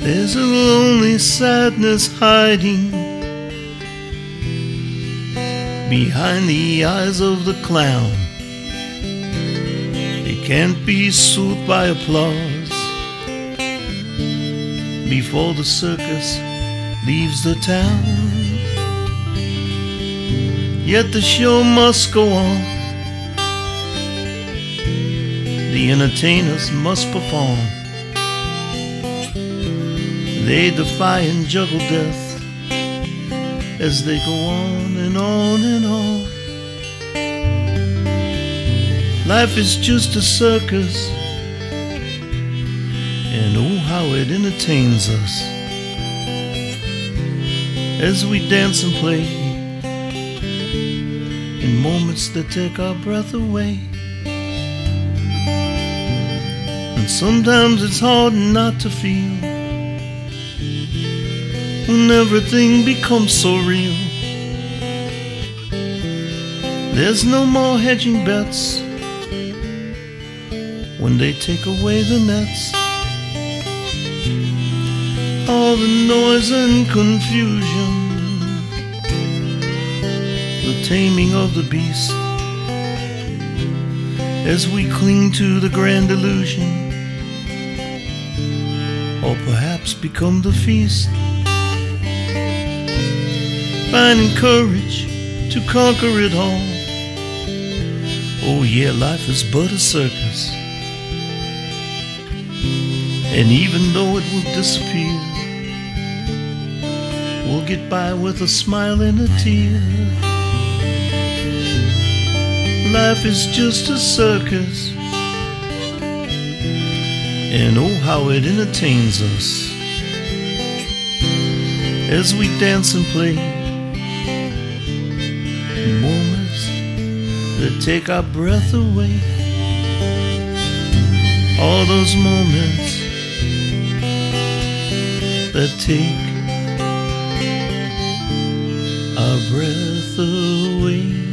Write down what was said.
There's a lonely sadness hiding behind the eyes of the clown. It can't be soothed by applause before the circus leaves the town. Yet the show must go on. The entertainers must perform. They defy and juggle death as they go on and on and on. Life is just a circus, and oh, how it entertains us as we dance and play in moments that take our breath away. And sometimes it's hard not to feel when everything becomes so real. There's no more hedging bets when they take away the nets. All the noise and confusion, the taming of the beast, as we cling to the grand illusion, or perhaps become the feast finding courage to conquer it all. Oh, yeah, life is but a circus. And even though it will disappear, we'll get by with a smile and a tear. Life is just a circus. And oh, how it entertains us as we dance and play moments that take our breath away. All those moments that take our breath away.